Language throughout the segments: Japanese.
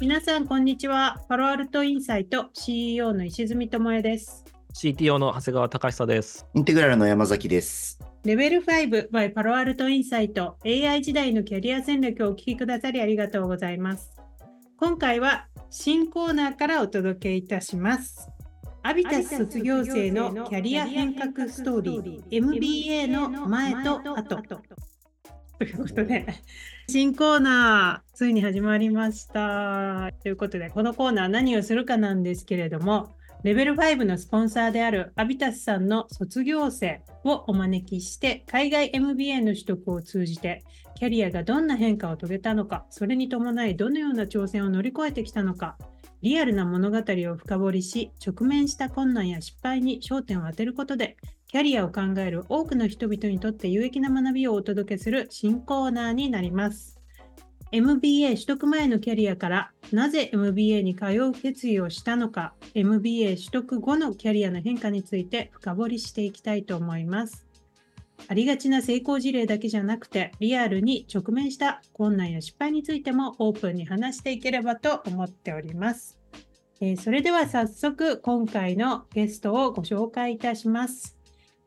皆さん、こんにちは。パロアルトインサイト CEO の石積智恵です。CTO の長谷川隆久です。インテグラルの山崎です。レベル5 by パロアルトインサイト AI 時代のキャリア戦略をお聞きくださりありがとうございます。今回は新コーナーからお届けいたします。アビタス卒業生のキャリア変革ストーリー MBA の前と後。ということで、新コーナー、ついに始まりました。ということで、このコーナー何をするかなんですけれども、レベル5のスポンサーであるアビタスさんの卒業生をお招きして、海外 MBA の取得を通じて、キャリアがどんな変化を遂げたのか、それに伴いどのような挑戦を乗り越えてきたのか、リアルな物語を深掘りし、直面した困難や失敗に焦点を当てることで、キャリアを考える多くの人々にとって有益な学びをお届けする新コーナーになります。MBA 取得前のキャリアからなぜ MBA に通う決意をしたのか、MBA 取得後のキャリアの変化について深掘りしていきたいと思います。ありがちな成功事例だけじゃなくて、リアルに直面した困難や失敗についてもオープンに話していければと思っております。えーそれでは早速今回のゲストをご紹介いたします。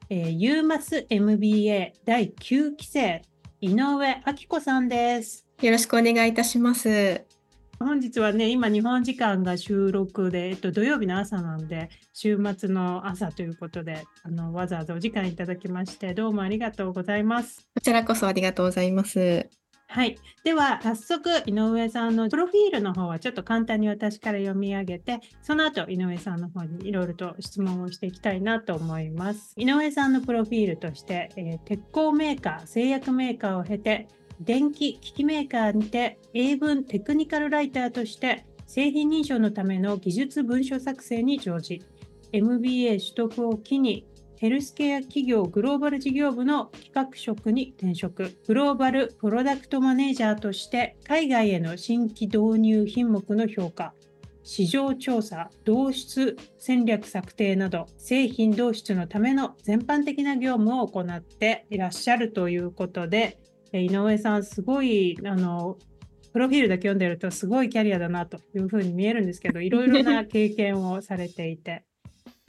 えー、UMASMBA 第9期生、井上明子さんです。よろしくお願いいたします。本日はね、今日本時間が収録で、えっと、土曜日の朝なんで、週末の朝ということで、あのわざわざお時間いただきまして、どうもありがとうございます。こちらこそありがとうございます。はい。では、早速、井上さんのプロフィールの方はちょっと簡単に私から読み上げて、その後、井上さんの方にいろいろと質問をしていきたいなと思います。井上さんのプロフィールとして、えー鉄鋼メーカー、製薬メーカーを経て、電気機器メーカーにて英文テクニカルライターとして製品認証のための技術文書作成に乗じ MBA 取得を機にヘルスケア企業グローバル事業部の企画職に転職。グローバルプロダクトマネージャーとして海外への新規導入品目の評価。市場調査、導出戦略策定など製品導出のための全般的な業務を行っていらっしゃるということで井上さん、すごいあのプロフィールだけ読んでるとすごいキャリアだなというふうに見えるんですけど、いろいろな 経験をされていて。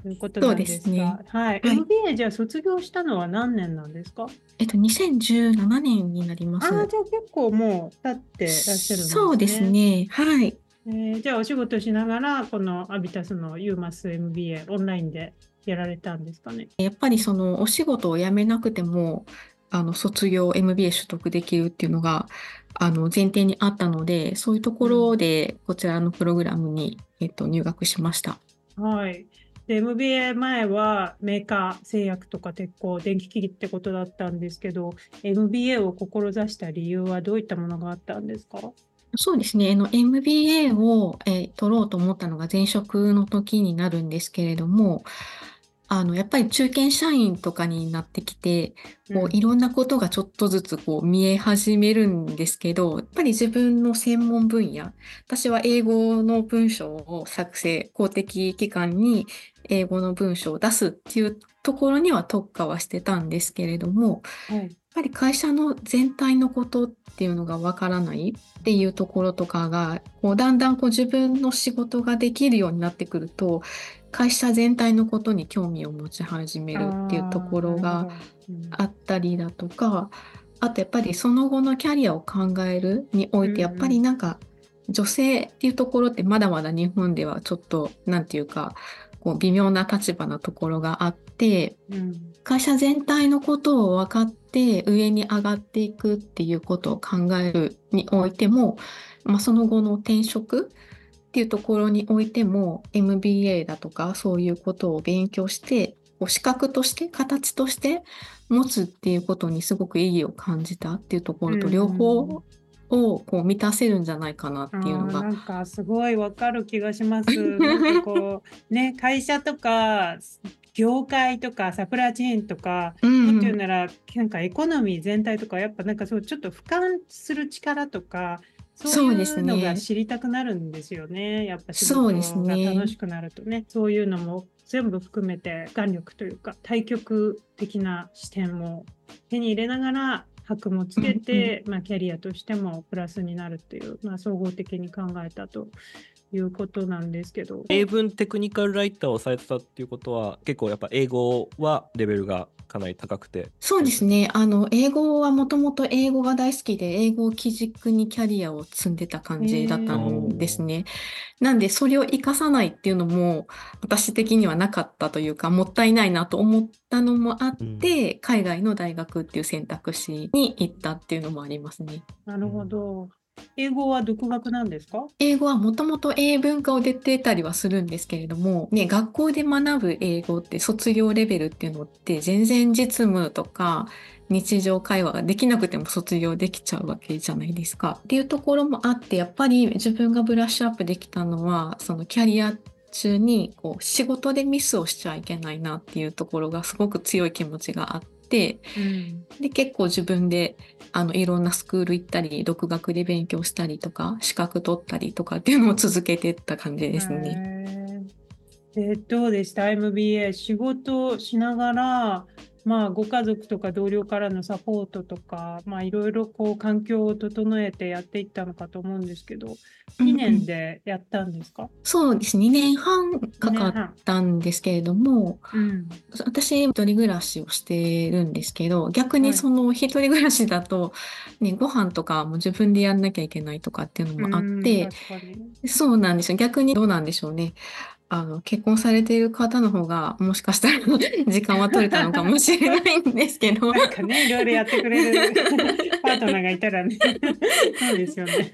ということなんですそうですねが、はい、はい MBA じゃあ卒業したのは何年なんですか？えっと、2017年になります。ああ、じゃあ結構もう経ってらっしゃるんですね。そうです。ね。はい。えーじゃあお仕事しながら、このアビタスの UMassMBA オンラインでやられたんですかね？やっぱりそのお仕事を辞めなくても、あの、卒業 MBA 取得できるっていうのが、あの、前提にあったので、そういうところで、こちらのプログラムに、えっと、入学しました。はい。で、MBA 前はメーカー、製薬とか鉄鋼、電気機器ってことだったんですけど、MBA を志した理由はどういったものがあったんですか？そうですね。あの MBA を、えー取ろうと思ったのが前職の時になるんですけれども、あの、やっぱり中堅社員とかになってきて、こういろんなことがちょっとずつこう見え始めるんですけど、やっぱり自分の専門分野、私は英語の文章を作成、公的機関に英語の文章を出すっていうところには特化はしてたんですけれども、はい。やっぱり会社の全体のことっていうのがわからないっていうところとかが、こうだんだんこう自分の仕事ができるようになってくると、会社全体のことに興味を持ち始めるっていうところがあったりだとか、あとやっぱりその後のキャリアを考えるにおいうん。て、やっぱりなんか女性っていうところってまだまだ日本ではちょっと、なんていうか、こう微妙な立場のところがあって、うん。会社全体のことを分かって上に上がっていくっていうことを考えるにおいても、まあ、その後の転職っていうところにおいても MBA だとかそういうことを勉強して資格として形として持つっていうことにすごく意義を感じたっていうところとうん両方をこう満たせるんじゃないかなっていうのが。なんかすごいわかる気がします。なんかこうね会社とか業界とかサプライチェーンとか、うんもっと言うならなんかエコノミー全体とかやっぱなんかそうちょっと俯瞰する力とかそういうですねのが知りたくなるんですよね。やっぱ仕そう事ですねが楽しくなるとねそういうのも全部含めて眼力というか対極的な視点も手に入れながら箔もつけて、まあ、キャリアとしてもプラスになるっていう、まあ、総合的に考えたということなんですけど。英文テクニカルライターをされてたっていうことは結構やっぱ英語はレベルがかなり高くてそうですね。あの、英語はもともと英語が大好きで、英語を基軸にキャリアを積んでた感じだったんですね。なんで、それを活かさないっていうのも、私的にはなかったというか、もったいないなと思ったのもあって、海外の大学っていう選択肢に行ったっていうのもありますね。なるほど。英語は独学なんですか？英語はもともと英文化を出てたりはするんですけれども、ね、学校で学ぶ英語って卒業レベルっていうのって全然実務とか日常会話ができなくても卒業できちゃうわけじゃないですか。っていうところもあってやっぱり自分がブラッシュアップできたのはそのキャリア中にこう仕事でミスをしちゃいけないなっていうところがすごく強い気持ちがあってうん。で結構自分であのいろんなスクール行ったり独学で勉強したりとか資格取ったりとかっていうのを続けてった感じですね。へーでどうでした ?MBA 仕事をしながら、まあ、ご家族とか同僚からのサポートとか、まあ、いろいろこう環境を整えてやっていったのかと思うんですけど、2年でやったんですか、そうです2年半かかったんですけれどもうん。私一人暮らしをしてるんですけど逆はい。にその一人暮らしだと、ね、ご飯とかも自分でやんなきゃいけないとかっていうのもあって、うんそうなんですよ。逆にどうなんでしょうね。あの、結婚されている方の方が、もしかしたら 時間は取れたのかもしれないんですけど。なんかね、いろいろやってくれる パートナーがいたらね、そうですよね。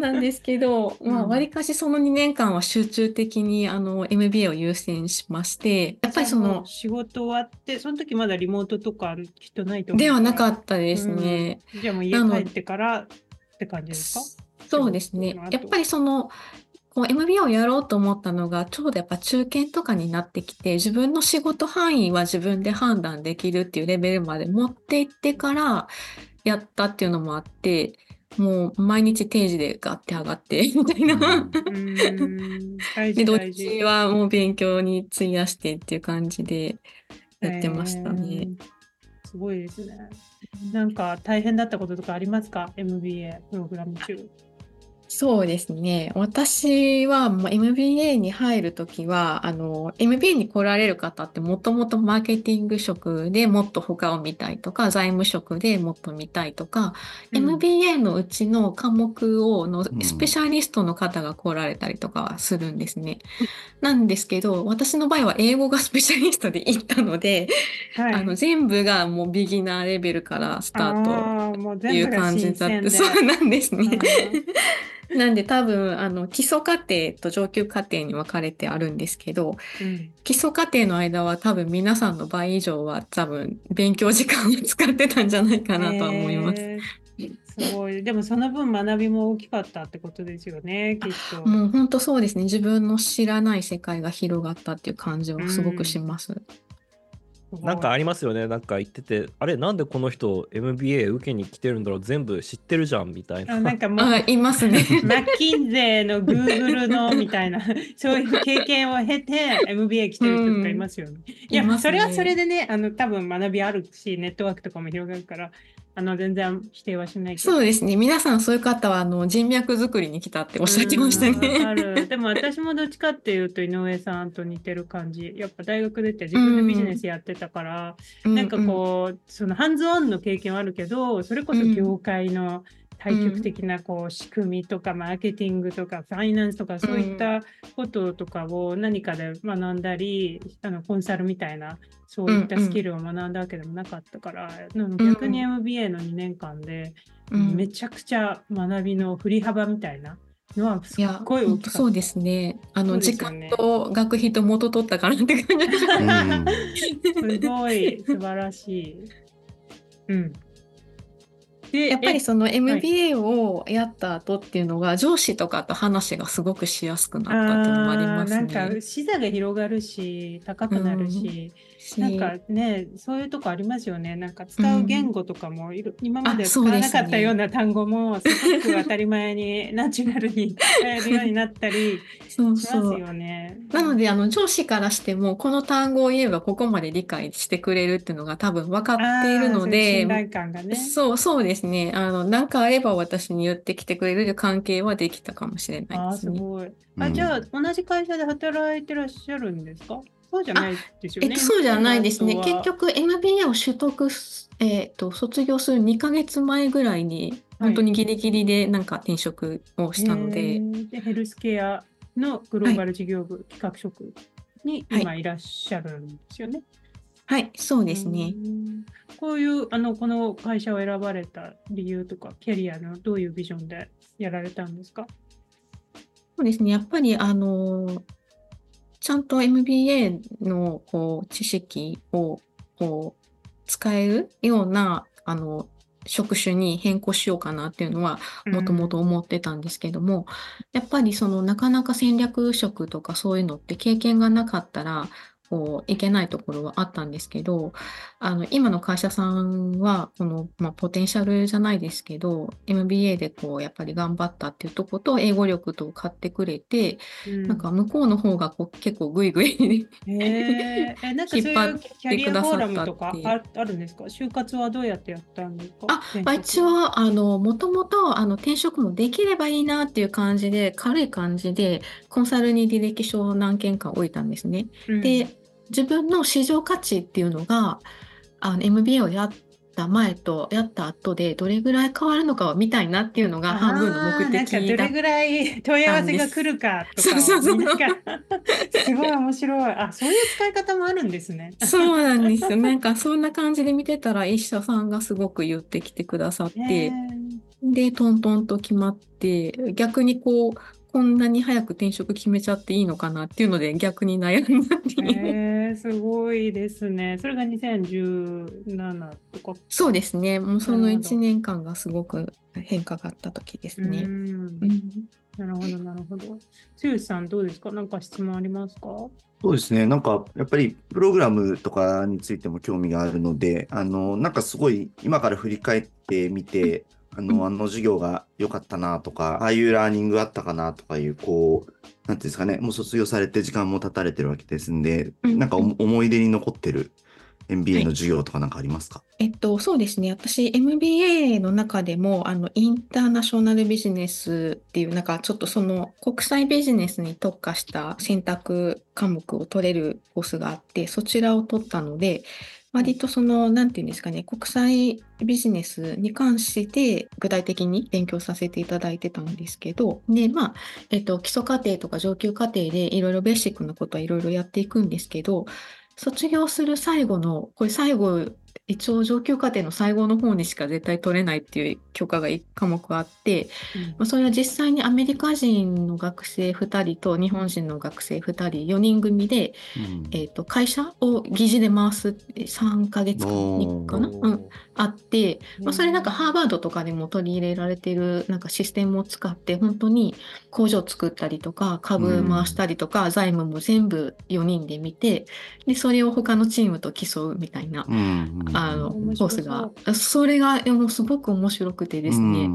なんですけど、まあ、うんわりかしその2年間は集中的に、あの、MBA を優先しまして、やっぱりその、仕事終わって、その時まだリモートとかきっとないと思うではなかっったですね。た。じゃあもう家帰ってからって感じですか？そうですねやっぱりその、こう MBA をやろうと思ったのが、ちょうどやっぱ中堅とかになってきて、自分の仕事範囲は自分で判断できるっていうレベルまで持っていってからやったっていうのもあって、もう毎日定時でガッて上がって、みたいな。で、事どっ。ちはもう勉強に費やしてっていう感じでやってましたね。へーすごいですね。なんか大変だったこととかありますか ?MBA プログラム中。そうですね。私はもう MBA に入るときは、あの、MBA に来られる方ってもともとマーケティング職でもっと他を見たいとか、財務職でもっと見たいとか、うん MBA のうちの科目をのうんスペシャリストの方が来られたりとかはするんですね。なんですけど、私の場合は英語がスペシャリストで行ったので、はい。あの全部がもうビギナーレベルからスタートあーもうっていう感じだって、新鮮で。そうなんですね。う んなんで多分あの基礎課程と上級課程に分かれてあるんですけどうん基礎課程の間は多分皆さんの倍以上は多分勉強時間を使ってたんじゃないかなとは思います。へーすごい。でもその分学びも大きかったってことですよね、きっと。もう本当そうですね自分の知らない世界が広がったっていう感じはすごくします。すごいなんかありますよね。なんか言っててあれなんでこの人 MBA 受けに来てるんだろう。全部知ってるじゃんみたいな。あなんかもうあいますね。マッキンゼーの Google の みたいな、そういう経験を経て MBA 来てる人とかいますよね。いや、いますね。それはそれでね、あの多分学びあるし、ネットワークとかも広がるから、あの全然否定はしないけど。そうですね皆さんそういう方はあの人脈作りに来たっておっしゃってましたね。る でも私もどっちかっていうと井上さんと似てる感じ。やっぱ大学出て自分でビジネスやってたから、なんかこう、そのハンズオンの経験はあるけど、それこそ業界の対極的なこう仕組みとか、マーケティングとか、ファイナンスとか、そういったこととかを何かで学んだり、あのコンサルみたいな、そういったスキルを学んだわけでもなかったから、逆に MBA の2年間で、うん。めちゃくちゃ学びの振り幅みたいなのはすっいや、ごい大きそうですね。あの、ね。間と学費と元取ったかなって感じすごい素晴らしい。うん。でやっぱりえその MBA をやった後っていうのが上司とかと話がすごくしやすくなったっていうのもありますあーなんかね。視座が広がるし高くなるし、しなんかね、そういうとこありますよね。なんか使う言語とかもいろ、今まであ使わなかっそうですねたような単語も、すごく当たり前にナチュラルに使えるようになったりそうしますそう。よね。なので、あの、上司からしても、この単語を言えばここまで理解してくれるっていうのが多分分かっているのあーそういうで信、頼感がね。ね。あの、なんかあれば私に言ってきてくれる関係はできたかもしれないああ、ですね。すごい。あ、うんじゃあ、同じ会社で働いてらっしゃるんですか？そうじゃないですよね。えっと、そうじゃないですね。結局 MBA を取得す、えっと、卒業する2ヶ月前ぐらいに、はい本当にギリギリでなんか転職をしたのへで、ーでヘルスケアのグローバル事業部企画職にはい今いらっしゃるんですよね。はい、そうですね。うんこういうあのこの会社を選ばれた理由とかキャリアのどういうビジョンでやられたんですか？そうですね。やっぱり、あの、ちゃんと MBA のこう知識をこう使えるような、あの、職種に変更しようかなっていうのはもともと思ってたんですけども、やっぱりそのなかなか戦略職とかそういうのって経験がなかったら、こういけないところはあったんですけど、あの今の会社さんはこの、まあ、ポテンシャルじゃないですけど、MBA でこうやっぱり頑張ったっていうところと英語力と買ってくれて、うん。なんか向こうの方がこう結構グイグイへー。えなんかそう引っ張っいう。キャリアフォーラムとかてくださああるんですか？就活はどうやってやったんですか？あ、一応、あの、もともと、あの、転職もできればいいなっていう感じで、軽い感じで、コンサルに履歴書を何件か置いたんですね。うん。で、自分の市場価値っていうのが、あの、MBA をやった前とやった後で、どれぐらい変わるのかを見たいなっていうのが半分の目的だっどれぐらい問い合わせが来るかとかそうそうそうなんかすごい面白い。あ、そういう使い方もあるんですね。そうなんですよ。なんかそんな感じで見てたら、一社さんがすごく言ってきてくださって、で、トントンと決まって、逆にこう、こんなに早く転職決めちゃっていいのかなっていうので逆に悩んだっていう。へーすごいですね。それが2017とか？そうですね。もうそのなるほど1年間がすごく変化があった時ですね。なるほど、なるほど。剛さん、どうですか？何か質問ありますか？そうですね。なんか、やっぱり、プログラムとかについても興味があるので、あの、なんかすごい、今から振り返ってみて、あうん。の、あの授業が良かったなとか、ああいうラーニングあったかなとかいう、こう、なんていうんですかね、もう卒業されて時間も経たれてるわけですんで、うん。なんかお思い出に残ってるは MBA い。の授業とかなんかありますか？えっと、そうですね。私、MBA の中でも、あの、インターナショナルビジネスっていう、なんかちょっとその国際ビジネスに特化した選択科目を取れるコースがあって、そちらを取ったので、割とその、なんていうんですかね、国際ビジネスに関して具体的に勉強させていただいてたんですけど、で、まあ、えっと、基礎課程とか上級課程でいろいろベーシックなことはいろいろやっていくんですけど、卒業する最後の、これ最後、一応上級課程の最後の方にしか絶対取れないっていう教科が1科目あって、まあ、それは実際にアメリカ人の学生2人と日本人の学生2人、4人組で、うん。えっと、会社を疑似で回す3ヶ月間にかな、うん、あって、まあ、それなんかハーバードとかでも取り入れられてるなんかシステムを使って本当に工場作ったりとか株回したりとか財務も全部4人で見てでそれを他のチームと競うみたいなあのコースがそれがもうすごく面白くてですね。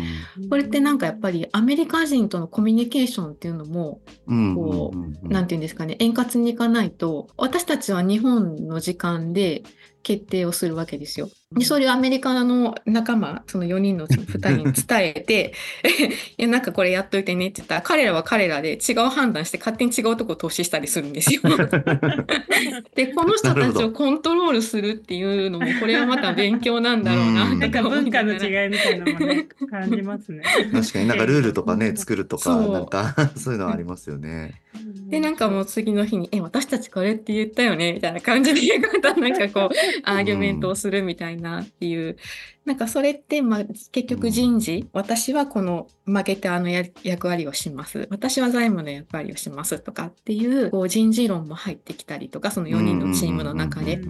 これってなんかやっぱりアメリカ人とのコミュニケーションっていうのもうんこううんうんうん。なんていうんですかね、円滑にいかないと、私たちは日本の時間で決定をするわけですよ。で、それをアメリカの仲間、その4人のうちの2人に伝えて、いや、なんかこれやっといてねって言ったら、彼らは彼らで違う判断して勝手に違うとこ投資したりするんですよ。で、この人たちをコントロールするっていうのも、これはまた勉強なんだろうなうん。なんか文化の違いみたいなのもね、感じますね。確かに。なんかルールとかね、作るとか、そう。なんかそういうのはありますよね。で、なんかもう次の日に、え、私たちこれって言ったよね？みたいな感じで、なんかこう、アーギュメントをするみたいなっていう、なんかそれって、まあ、結局人事、私はこのマーケターのや役割をします。私は財務の役割をしますとかっていう、こう人事論も入ってきたりとか、その4人のチームの中で。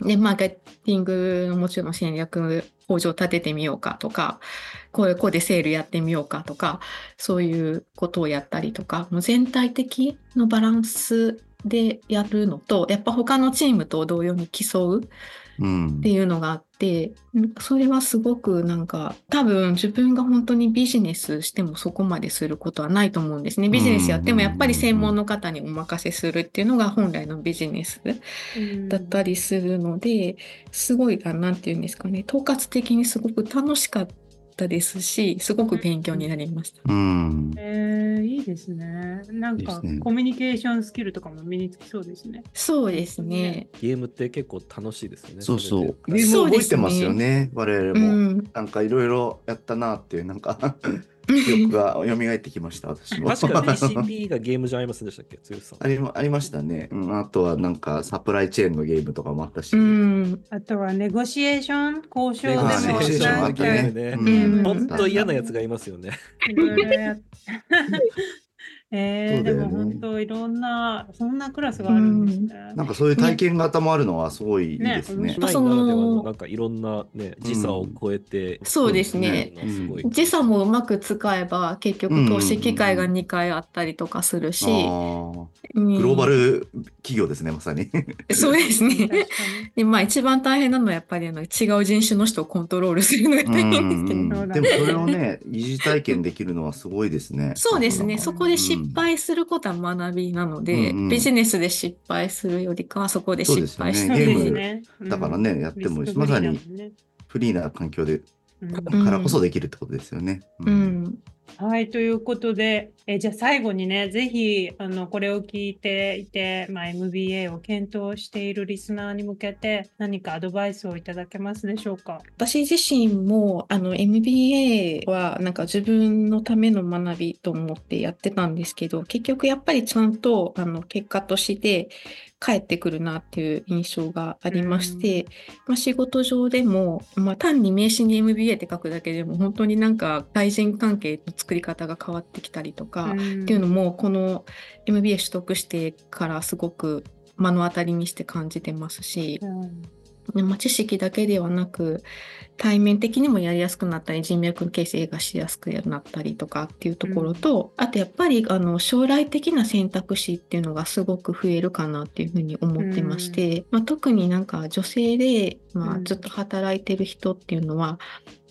で、マーケティングのもちろん戦略工場立ててみようかとか、こうこうでセールやってみようかとか、そういうことをやったりとか、もう全体的のバランスでやるのと、やっぱ他のチームと同様に競ううんっていうのがあって、なんかそれはすごくなんか多分自分が本当にビジネスしてもそこまですることはないと思うんですね。ビジネスやってもやっぱり専門の方にお任せするっていうのが本来のビジネスだったりするので、すごい、あなんていうんですかね、統括的にすごく楽しかったですし、すごく勉強になりました。うん。えー、いいですね。なんかねコミュニケーションスキルとかも身につきそうですね。そうですね。ゲームって結構楽しいですよね。そうそう。ゲーム覚えてますよね、我々うも。ん。なんかいろいろやったなっていう、なんか記憶が蘇ってきました、私も。確か BCP がゲームじゃありませんでしたっけ、剛さん。ありまありましたね、うん。あとはなんかサプライチェーンのゲームとかもあったし。うん。あとはネゴシエーション交渉でもあったね。ねうん本当嫌なやつがいますよね。えー、でも本当いろんなそんなクラスがあるんですね。なんかそういう体験型もあるのはすごいですね。ねなのなんかいろんなね、時差を超えて、そうですねやるのはすごい時差もうまく使えば結局投資機会が2回あったりとかするし、うんグローバル企業ですね、まさに。そうですね。でまあ一番大変なのはやっぱりあの違う人種の人をコントロールするのが大変ですけど。うんそうだでもそれをね、疑似体験できるのはすごいですね。そうですね。そこで失うん敗することは学びなので、うんうんビジネスで失敗するよりかはそこで失敗して、ですね。だからね、やってもいいし、まさにフリーな環境でうん。からこそできるってことですよね。う。ん。はい、ということで、えじゃあ最後にね、ぜひあのこれを聞いていて、まあ、MBA を検討しているリスナーに向けて何かアドバイスをいただけますでしょうか？私自身もあの MBA はなんか自分のための学びと思ってやってたんですけど、結局やっぱりちゃんとあの結果として返ってくるなっていう印象がありまして、まあ、仕事上でも、まあ、単に名刺に MBA って書くだけでも本当になんか対人関係の作り方が変わってきたりとか、っっていうのもこの MBA 取得してからすごく目の当たりにして感じてますし、でまあ知識だけではなく対面的にもやりやすくなったり人脈形成がしやすくなったりとかっていうところと、あとやっぱりあの将来的な選択肢っていうのがすごく増えるかなっていうふうに思ってまして、まあ、特になんか女性で、まあ、うん。ずっと働いてる人っていうのは、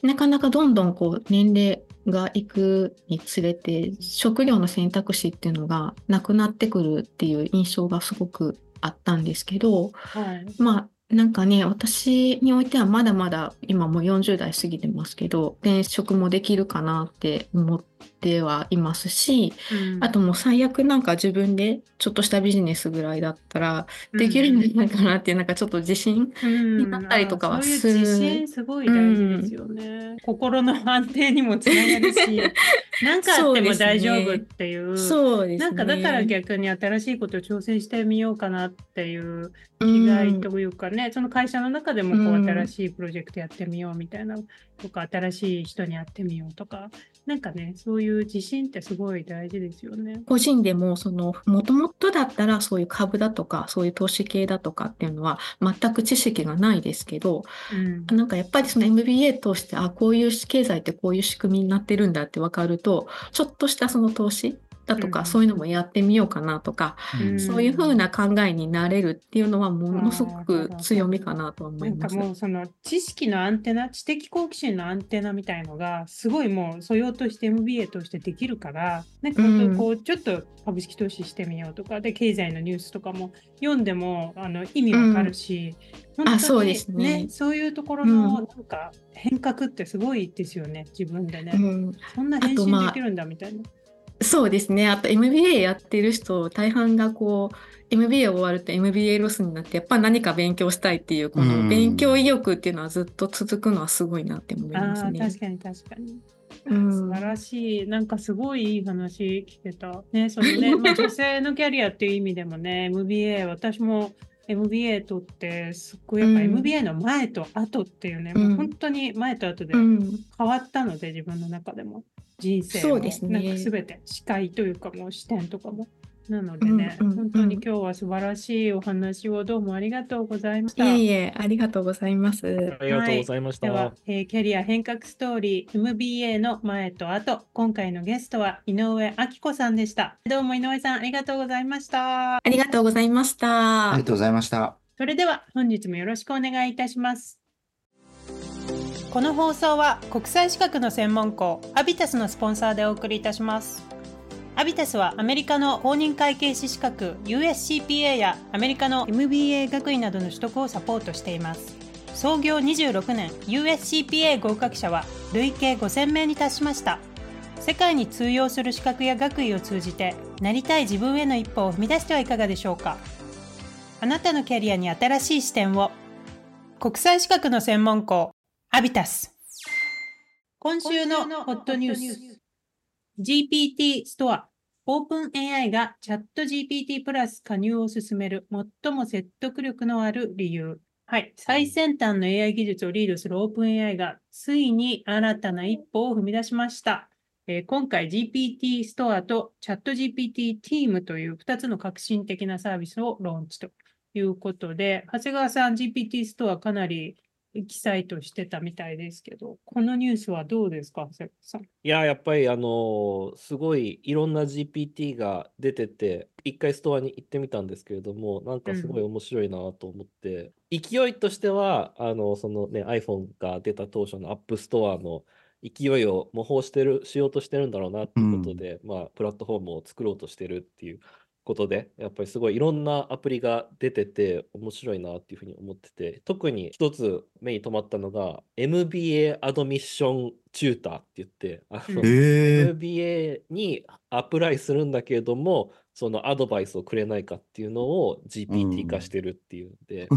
なかなかどんどんこう年齢がいくにつれて職業の選択肢っていうのがなくなってくるっていう印象がすごくあったんですけど、はい。まあなんかね、私においてはまだまだ今もう40代過ぎてますけど、転職もできるかなって思ってはいますし、うん。あともう最悪なんか自分でちょっとしたビジネスぐらいだったらできるんじゃないかなっていうなんかちょっと自信うん。になったりとかはあそういうする。自信すごい大事ですよね。心の安定にもつながるし、なんかあっても大丈夫っていう。そうですね。なんかだから逆に新しいことを挑戦してみようかなっていう気概というかね、その会社の中でもこううん。新しいプロジェクトやってみようみたいなとか、新しい人に会ってみようとか、なんかね、そういう自信ってすごい大事ですよね。個人でもそのもともとだったらそういう株だとかそういう投資系だとかっていうのは全く知識がないですけどうん。なんかやっぱりその MBA 通してあこういう経済ってこういう仕組みになってるんだって分かるとちょっとしたその投資だとか、うんそういうのもやってみようかなとか、うん。そういう風な考えになれるっていうのはものすごあくー強みかなとは思ないんかます。もうその知識のアンテナ、知的好奇心のアンテナみたいのがすごいもう素養として MBA としてできるから、なんか本当にこうちょっと株式投資してみようとか、で経済のニュースとかも読んでもあの意味わかるし、本当にあそうですね。そういうところうんのなんか変革ってすごいですよね、自分でね。うん。そんな変身できるんだみたいな。そうですね。あと MBA やってる人、大半がこう、MBA 終わると MBA ロスになって、やっぱ何か勉強したいっていう、こうんの勉強意欲っていうのはずっと続くのはすごいなって思いますね。確かに確かに。うん素晴らしい。なんかすごいいい話聞けた。ね、そのね、まあ、女性のキャリアっていう意味でもね、MBA、私も MBA 取って、すっごいやっぱうん MBA の前と後っていうね、うんもう本当に前と後でうん。変わったので、自分の中でも。人生も、そうですねなんか全て視界というかもう視点とかも。なのでね、うんうんうん本当に今日は素晴らしいお話をどうもありがとうございましいた。えいえ、ありがとうございます。ありがとうございました。では、えーキャリア変革ストーリー MBA の前と後、今回のゲストは井上明子さんでした。どうも井上さんありがとうございました。ありがとうございました。ありがとうございました。それでは本日もよろしくお願いいたします。この放送は国際資格の専門校アビタスのスポンサーでお送りいたします。アビタスはアメリカの公認会計士資格 USCPA やアメリカの MBA 学位などの取得をサポートしています。創業26年 USCPA 合格者は累計5000名に達しました。世界に通用する資格や学位を通じてなりたい自分への一歩を踏み出してはいかがでしょうか。あなたのキャリアに新しい視点を国際資格の専門校アビタス今週のホットニュース。GPT ストア。OpenAI がチャット GPT プラス加入を進める。最も説得力のある理由。はい、最先端の AI 技術をリードする OpenAI がついに新たな一歩を踏み出しました。えー今回 GPT ストアとチャット GPT ティームという2つの革新的なサービスをローンチということで、長谷川さん GPT ストアかなりエキサイトしてたみたいですけど、このニュースはどうですか、長谷川さん。いや、やっぱりあのーすごいいろんな GPT が出てて、一回ストアに行ってみたんですけれども、なんかすごい面白いなと思って、勢いとしては、あの、そのね、iPhone が出た当初の App Store の勢いを模倣してる、しようとしてるんだろうなっていうことで、まあ、プラットフォームを作ろうとしてるっていうことで、やっぱりすごいいろんなアプリが出てて面白いなっていうふうに思ってて、特に一つ目に留まったのが MBA アドミッションチューターって言って、あの。MBA にアプライするんだけれども、そのアドバイスをくれないかっていうのを GPT 化してるっていうんで、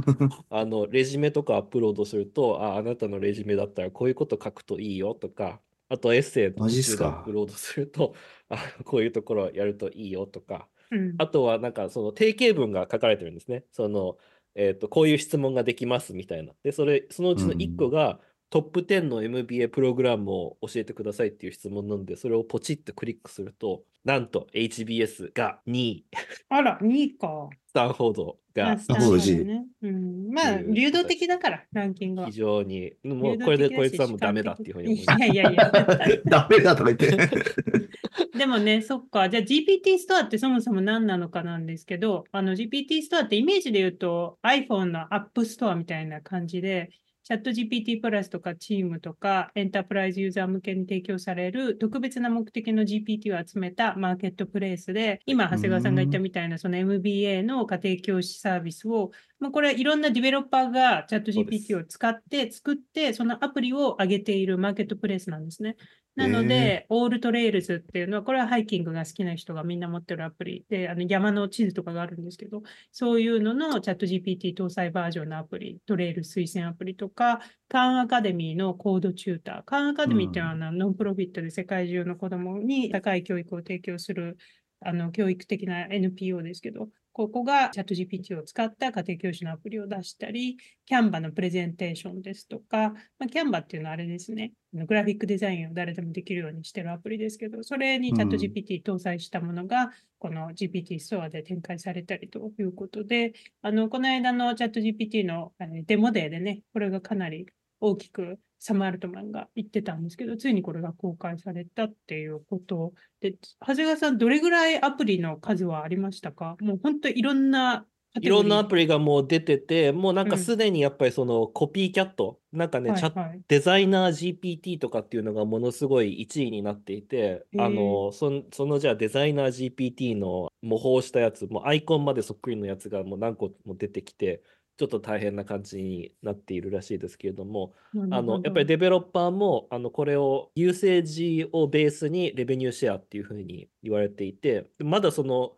あのレジュメとかアップロードすると、あ、あなたのレジュメだったらこういうこと書くといいよとか、あとエッセイのマジっすか。アップロードすると、あ、こういうところやるといいよとか、うんあとはなんかその定型文が書かれてるんですね。その、えっと、こういう質問ができますみたいな。で、それ、そのうちの1個が、トップ10の MBA プログラムを教えてくださいっていう質問なんで、それをポチッとクリックすると、なんと HBS が2位、あら、2位か。スタンフォードがあスタンフォードね。うん、まあ、流動的だから、ランキングは非。常に、もうこれでこいつはもうダメだっていうふうに思いいます。やいやいや。ダメだとか言って。でもね、そっか。じゃあ GPT ストアってそもそも何なのかなんですけど、あの GPT ストアってイメージで言うと iPhone の App ストアみたいな感じで、チャット GPT プラスとか Team とかエンタープライズユーザー向けに提供される特別な目的の GPT を集めたマーケットプレイスで、今、長谷川さんが言ったみたいなその MBA の家庭教師サービスを、まあ、これいろんなディベロッパーがチャット GPT を使って作って、そのアプリを上げているマーケットプレイスなんですね。なので、 AllTrails っていうのは、これはハイキングが好きな人がみんな持ってるアプリ。で、あの山の地図とかがあるんですけど、そういうののチャット GPT 搭載バージョンのアプリ、トレイル推薦アプリとか、 Khan Academy の Code Tutor。 Khan Academy っていうのはあのノンプロフィットで世界中の子供に高い教育を提供するあの教育的な NPO ですけど、ここがチャット GPT を使った家庭教師のアプリを出したり、キャンバのプレゼンテーションですとか、まあ、キャンバっていうのはあれですね、グラフィックデザインを誰でもできるようにしてるアプリですけど、それにチャットうん GPT 搭載したものが、この GPT ストアで展開されたりということで、あのこの間のチャット GPT のえーデモデーでね、これがかなり大きくサム・アルトマンが言ってたんですけど、ついにこれが公開されたっていうことで、長谷川さん、どれぐらいアプリの数はありましたか？もう本当いろんなカいろんなアプリがもう出てて、もうなんかうん。すでにやっぱりそのコピーキャット、なんかね、はいはい。デザイナー GPT とかっていうのがものすごい1位になっていて、あのそのじゃあデザイナー GPT の模倣したやつ、もうアイコンまでそっくりのやつがもう何個も出てきて、ちょっと大変な感じになっているらしいですけれども、あのやっぱりデベロッパーもあのこれをユーセージをベースにレベニューシェアっていうふうに言われていて、まだその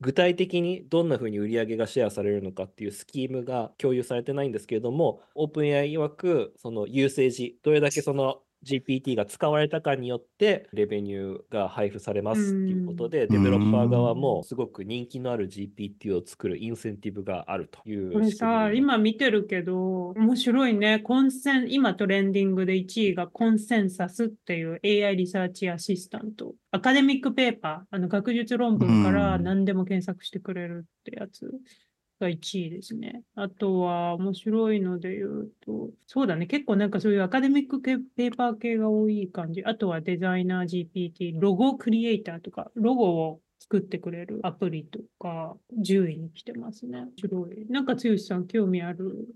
具体的にどんなふうに売り上げがシェアされるのかっていうスキームが共有されてないんですけれども、OpenAI 曰くそのユーセージ、どれだけその GPT が使われたかによってレベニューが配布されますっていうことで、んデベロッパー側もすごく人気のある GPT を作るインセンティブがあるというこれさ、今見てるけど、面白いね。コンセン、今トレンディングで1位がコンセンサスっていう AI リサーチアシスタント。アカデミックペーパー、あの学術論文からうん何でも検索してくれるってやつが1位ですね。あとは面白いので言うと、そうだね。結構なんかそういうアカデミックペペーパー系が多い感じ。あとはデザイナー GPT、ロゴクリエイターとか、ロゴを作ってくれるアプリとか、10位に来てますね。面白い。なんか、剛さん、興味ある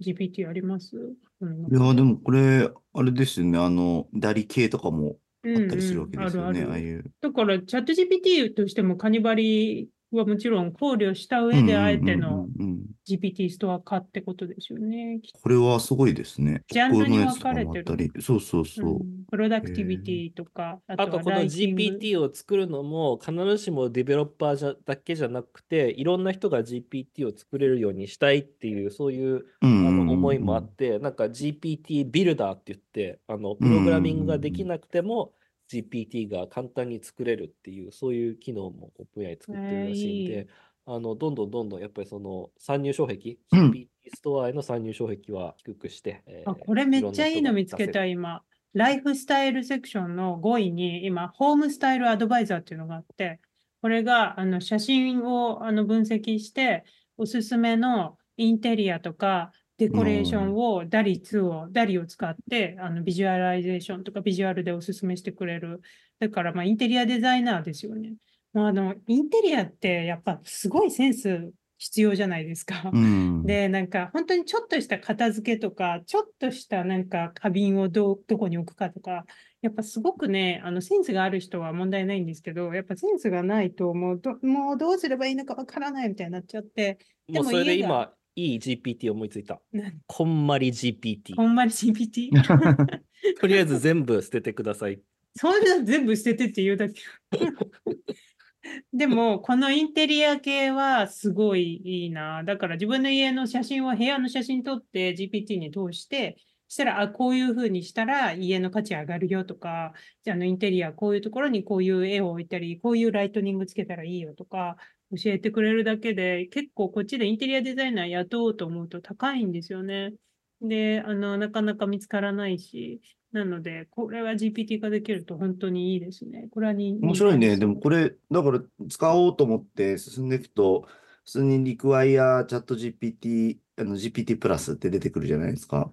GPT あります？うんいや、でもこれ、あれですよね。あの、ダリ系とかもあったりするわけですよね。うんうんあるあるああいう。だから、チャット GPT としてもカニバリはもちろん考慮した上で、あえてのうんうんうんうん GPT ストア化ってことですよね。これはすごいですね。ジャンルに分かれり。そうそうそうう。んプロダクティビティとか、ああとこの GPT を作るのも必ずしもデベロッパーじゃだけじゃなくていろんな人が GPT を作れるようにしたいっていうそういうあうんうんうんうんの思いもあってなんか GPT ビルダーって言ってあのプログラミングができなくても GPT が簡単に作れるっていうそういう機能も OpenAI 作ってるらしいんえ。ーあのどんどんどんどんやっぱりその参入障壁うん。GPT ストアへの参入障壁は低くしてえーあ、これめっちゃいいの見つけた、い今。ライフスタイルセクションの5位に、今、 Home Style Advisor っていうのがあって、これがあの写真をあの分析して、おすすめのインテリアとか、デコレーションを、 DALL-E 2を、 DALL-E を使って、あの visualization とかビジュアルでおすすめしてくれる。だから、まあ、インテリアデザイナーですよね。もうあの、インテリアってやっぱすごいセンス必要じゃないですか。うん。で、なんか本当にちょっとした片付けとか、ちょっとしたなんか花瓶をどうどこに置くかとか、やっぱすごくね、あのセンスがある人は問題ないんですけど、やっぱセンスがないともうどもうどうすればいいのかわからないみたいになっちゃって、でもそれで今いい GPT 思いついたなん？こんまり GPT ほんまに GPT? とりあえず全部捨ててください。そういうの全部捨ててって言うだけ。でも、このインテリア系はすごいいいな。だから自分の家の写真を部屋の写真撮って GPT に通して、したら、あ、こういうふうにしたら家の価値上がるよとか、じゃああのインテリアこういうところにこういう絵を置いたり、こういうライトニングつけたらいいよとか、教えてくれるだけで、結構こっちでインテリアデザイナー雇おうと思うと高いんですよね。で、あの、なかなか見つからないし、なので、これは GPT 化できると本当にいいですね。これはに面白いね。でもこれ、れ、だから使おうと思って進んでいくと、普通にリクワイアチャット GPT、あの GPT プラスって出てくるじゃないですか。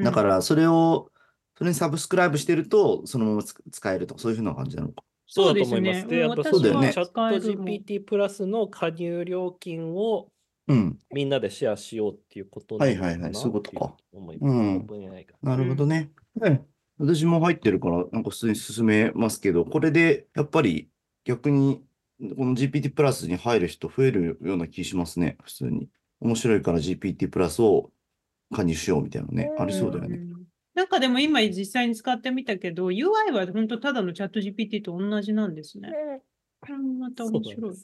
だかうんらそれを、それにサブスクライブしてると、そのままつ使えるとか、そういうふうな感じなのか。そうだですねと思います。で、やっぱ私そはのチャット GPT プラスの加入料金をうん。みんなでシェアしようっていうことはいはいはい。なのか。なそういうことかなるほどね。はい私も入ってるから、なんか普通に進めますけど、これでやっぱり逆にこの GPT プラスに入る人増えるような気しますね、普通に。面白いから GPT プラスを加入しようみたいなね、ありそうだよね。んなんかでも今実際に使ってみたけど、UI は本当ただのチャット GPT と同じなんですね。これもまた面白い。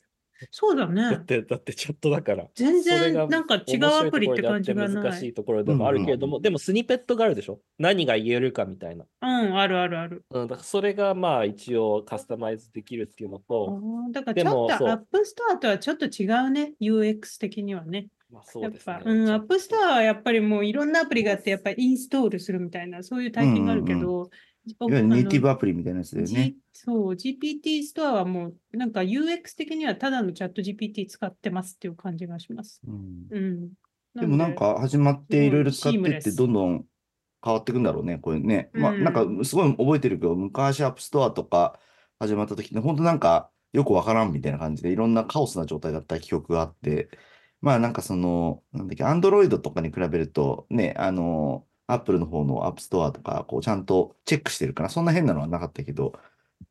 そうだだっね。て、だってチャットだから。全然なんか違うアプリって感じがない？難しいところでもあるけれども、でもスニペットがあるでしょ？何が言えるかみたいな。うん、あるあるある。うん、だからそれがまあ一応カスタマイズできるっていうのあと、ーだからちょっとアップストアとはちょっと違うね。UX 的にはね。まあそやっうですねぱ、。うん、 App Store はやっぱりもういろんなアプリがあって、やっぱりインストールするみたいな、そういう体験があるけど、おいわゆるネイティブあアプリみたいなやつだのよね G。そう、GPT ストアはもう、なんか UX 的にはただのチャット GPT 使ってますっていう感じがします。うんうん。でもなんか始まっていろいろ使ってってどんどん変わっていくんだろうね、これね。まあうんなんかすごい覚えてるけど、昔 App Store とか始まった時って本当なんかよくわからんみたいな感じでいろんなカオスな状態だった記憶があって、まあなんかその、なんだっけ、アンドロイドとかに比べるとね、あの、アップルの方の App Store とかこうちゃんとチェックしてるから、そんな変なのはなかったけど、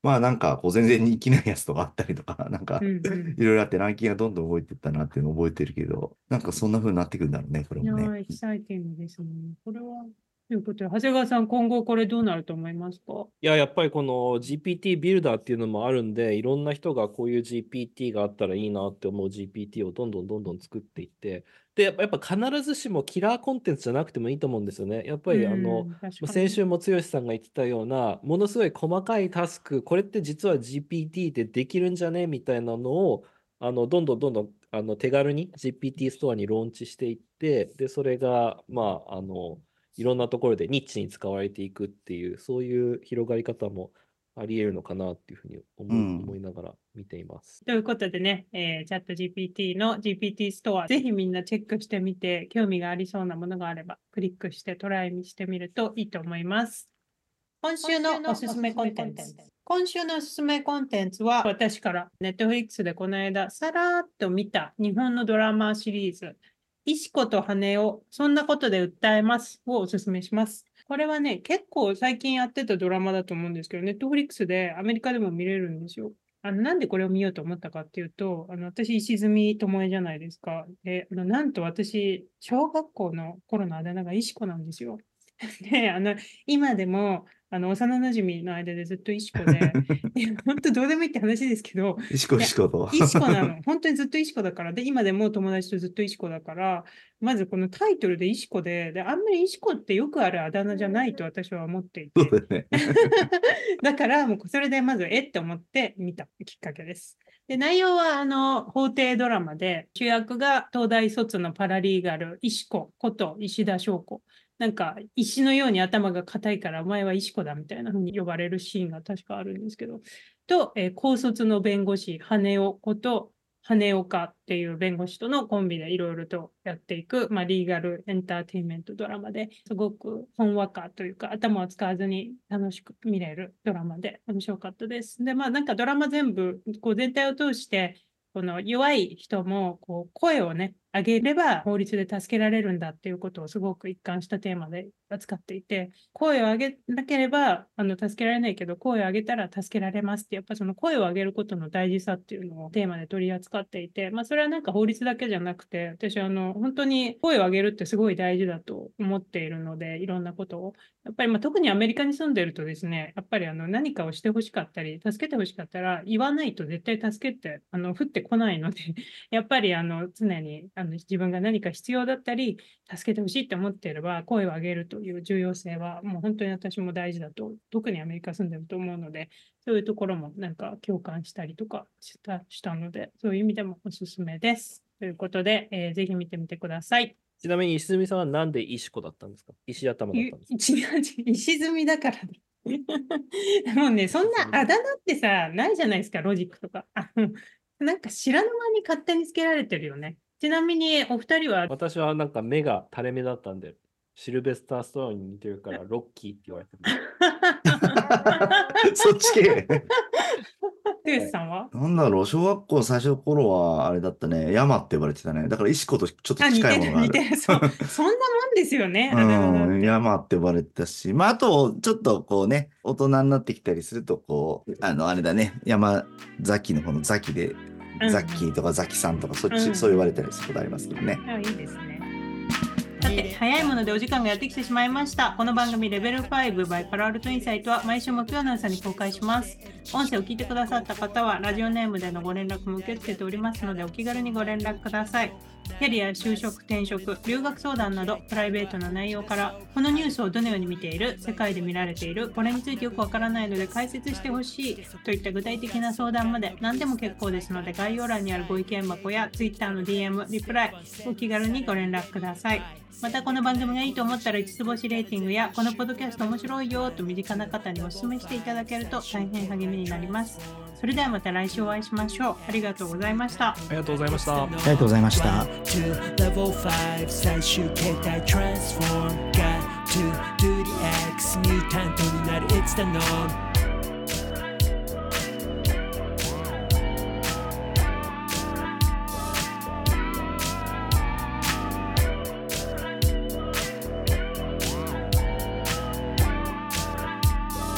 まあなんかこう全然人気ないやつとかあったりとか、なんかいろいろあってランキングがどんどん動いていったなっていうのを覚えてるけど、なんかそんな風になってくるんだろうね、これいやもね。ー、エキサイティングですね。これはということで、長谷川さん、今後これどうなると思いますか？いや、やっぱりこの GPT ビルダーっていうのもあるんで、いろんな人がこういう GPT があったらいいなって思う GPT をどんどんどんどん作っていって、で、やっぱ必ずしもキラーコンテンツじゃなくてもいいと思うんですよね。やっぱりあの、先週も剛さんが言ってたような、ものすごい細かいタスク、これって実は GPT でできるんじゃねみたいなのを、あのどんどんどんどんあの手軽に GPT ストアにローンチしていって、で、それが、まあ、あの、いろんなところでニッチに使われていくっていう、そういう広がり方もあり得るのかなっていうふうに思い,、うん思いながら見ています。ということでね、えー、チャット GPT の GPT ストア、ぜひみんなチェックしてみて、興味がありそうなものがあれば、クリックしてトライしてみるといいと思います。今週のおすすめコンテンツ。今週のおすすめコンテンツは、私から Netflix でこの間、さらっと見た日本のドラマシリーズ、石子と羽をそんなことで訴えますをおすすめします。これはね、結構最近やってたドラマだと思うんですけど、Netflix でアメリカでも見れるんですよ。あのなんでこれを見ようと思ったかっていうと、あの私、石積智恵じゃないですか。で、あのなんと私、小学校の頃のあだ名が石子なんですよ。で、あの今でもあの幼馴染の間でずっと石子で、本当どうでもいいって話ですけど、石子石子と。石子なの。本当にずっと石子だから。で、今でも友達とずっと石子だから、まずこのタイトルで石子で、で、あんまり石子ってよくあるあだ名じゃないと私は思っていて。だね。だから、もうそれでまず、えって思って見たきっかけです。で、内容は、あの、法廷ドラマで、主役が東大卒のパラリーガル、石子こと石田翔子。なんか、石のように頭が硬いから、お前は石子だみたいな風に呼ばれるシーンが確かあるんですけど、と、えー高卒の弁護士、羽男こと、羽岡っていう弁護士とのコンビでいろいろとやっていく、まあ、リーガルエンターテインメントドラマですごくほんわかというか頭を使わずに楽しく見れるドラマで面白かったです。でまあなんかドラマ全部こう全体を通してこの弱い人もこう声をねあげれば法律で助けられるんだっていうことをすごく一貫したテーマで扱っていて声を上げなければあの助けられないけど声を上げたら助けられますってやっぱその声を上げることの大事さっていうのをテーマで取り扱っていてまあそれはなんか法律だけじゃなくて私はあの本当に声を上げるってすごい大事だと思っているのでいろんなことを。やっぱりまあ特にアメリカに住んでるとですねやっぱりあの何かをしてほしかったり助けてほしかったら言わないと絶対助けてあの降ってこないので やっぱりあの常にあの自分が何か必要だったり助けてほしいって思っていれば声を上げるという重要性はもう本当に私も大事だと特にアメリカ住んでると思うのでそういうところもなんか共感したりとかしたしたのでそういう意味でもおすすめです。ということで、えーぜひ見てみてください。ちなみに石積さんはなんで石子だったんですか？石頭だったんですか？石積みだからだ。もうね、そんなあだ名ってさ、ないじゃないですか、ロジックとか。なんか知らぬ間に勝手につけられてるよね。ちなみにお二人は、私はなんか目が垂れ目だったんで、シルベスター・ストローンに似てるからロッキーって言われてます。そっち系。トゥースさんは？なんだろう、小学校最初の頃はあれだったね、山って呼ばれてたね。だから石子とちょっと近いものがある。似てる。そう。そんなもんですよね。山って呼ばれてたし、まあ、あと、ちょっとこうね、大人になってきたりすると、こう、あの、あれだね、山崎の方のザキで、うんザッキーとかザキさんとか、そっち、うんそう言われたりすることありますけどね。あいいですね。さて、早いものでお時間がやってきてしまいました。この番組レベル5 by パラアルトインサイトは毎週木曜の朝に公開します。音声を聞いてくださった方はラジオネームでのご連絡も受け付けておりますのでお気軽にご連絡ください。キャリア、就職、転職、留学相談などプライベートな内容からこのニュースをどのように見ている、世界で見られている、これについてよくわからないので解説してほしいといった具体的な相談まで何でも結構ですので概要欄にあるご意見箱や Twitter の DM、リプライお気軽にご連絡ください。またこの番組がいいと思ったら5つ星レーティングやこのポッドキャスト面白いよと身近な方にお勧めしていただけると大変励みになります。それではまた来週お会いしましょう。ありがとうございました。ありがとうございました。ありがとうございました。to level 5最終形態 transform got to do the X ミュータントになる It's the norm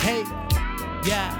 Hey, yeah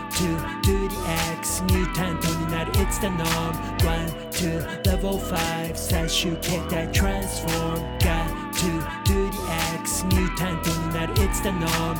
to do the X ミュータントになる It's the norm 1 2 level 5最終形態 transform got to do the X ミュータントになる It's the norm